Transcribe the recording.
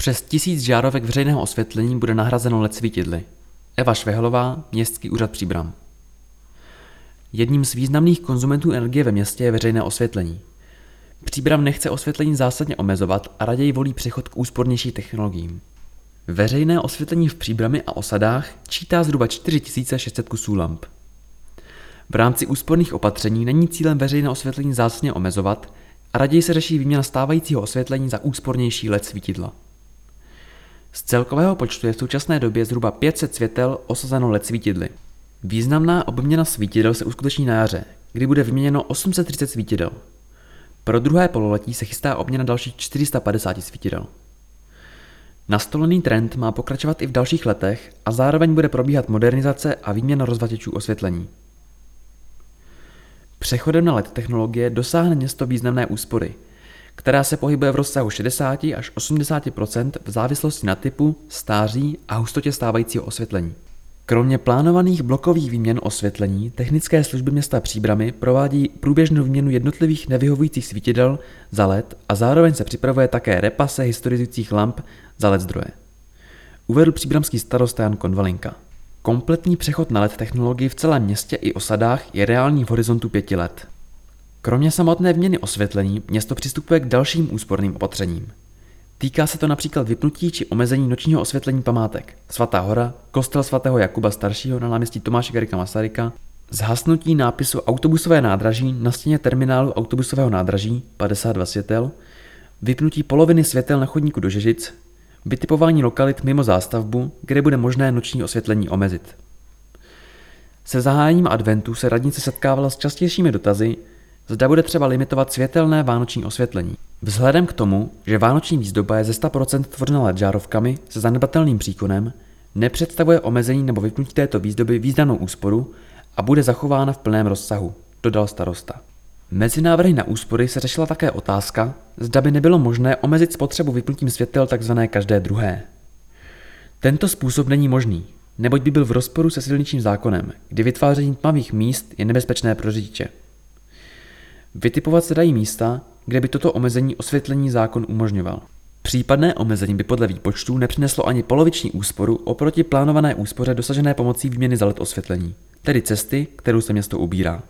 Přes tisíc žárovek veřejného osvětlení bude nahrazeno LED svítidly. Eva Švehlová, Městský úřad Příbram. Jedním z významných konzumentů energie ve městě je veřejné osvětlení. Příbram nechce osvětlení zásadně omezovat a raději volí přechod k úspornější technologiím. Veřejné osvětlení v Příbrami a osadách čítá zhruba 4600 kusů lamp. V rámci úsporných opatření není cílem veřejné osvětlení zásadně omezovat a raději se řeší výměna stávajícího osvětlení za úspornější LED svítidla. Z celkového počtu je v současné době zhruba 500 světel osazeno LED svítidly. Významná obměna svítidel se uskuteční na jaře, kdy bude vyměněno 830 svítidel. Pro druhé pololetí se chystá obměna dalších 450 svítidel. Nastolený trend má pokračovat i v dalších letech a zároveň bude probíhat modernizace a výměna rozvaděčů osvětlení. Přechodem na LED technologie dosáhne město významné úspory, která se pohybuje v rozsahu 60 až 80 v závislosti na typu, stáří a hustotě stávajícího osvětlení. Kromě plánovaných blokových výměn osvětlení, technické služby města Příbramy provádí průběžnou výměnu jednotlivých nevyhovujících svítidel za LED a zároveň se připravuje také repase historizujících lamp za LED zdroje. Uvedl příbramský starosta Jan Konvalinka. Kompletní přechod na LED technologii v celém městě i osadách je reálný v horizontu pěti let. Kromě samotné výměny osvětlení město přistupuje k dalším úsporným opatřením. Týká se to například vypnutí či omezení nočního osvětlení památek. Svatá hora, kostel svatého Jakuba staršího na náměstí Tomáše Garika Masaryka, zhasnutí nápisu autobusové nádraží na stěně terminálu autobusového nádraží 52 světel, vypnutí poloviny světel na chodníku do Žežic, vytipování lokalit mimo zástavbu, kde bude možné noční osvětlení omezit. Se zahájením adventu se radnice setkávala s častějšími dotazy, zda bude třeba limitovat světelné vánoční osvětlení. Vzhledem k tomu, že vánoční výzdoba je ze 100% tvořena LED žárovkami se zanedbatelným příkonem, nepředstavuje omezení nebo vypnutí této výzdoby významnou úsporu a bude zachována v plném rozsahu, dodal starosta. Mezi návrhy na úspory se řešila také otázka, zda by nebylo možné omezit spotřebu vypnutím světel tzv. každé druhé. Tento způsob není možný, neboť by byl v rozporu se silničním zákonem, kdy vytváření tmavých míst je nebezpečné pro řidiče. Vytipovat se dají místa, kde by toto omezení osvětlení zákon umožňoval. Případné omezení by podle výpočtů nepřineslo ani poloviční úsporu oproti plánované úspoře dosažené pomocí výměny za let osvětlení, tedy cesty, kterou se město ubírá.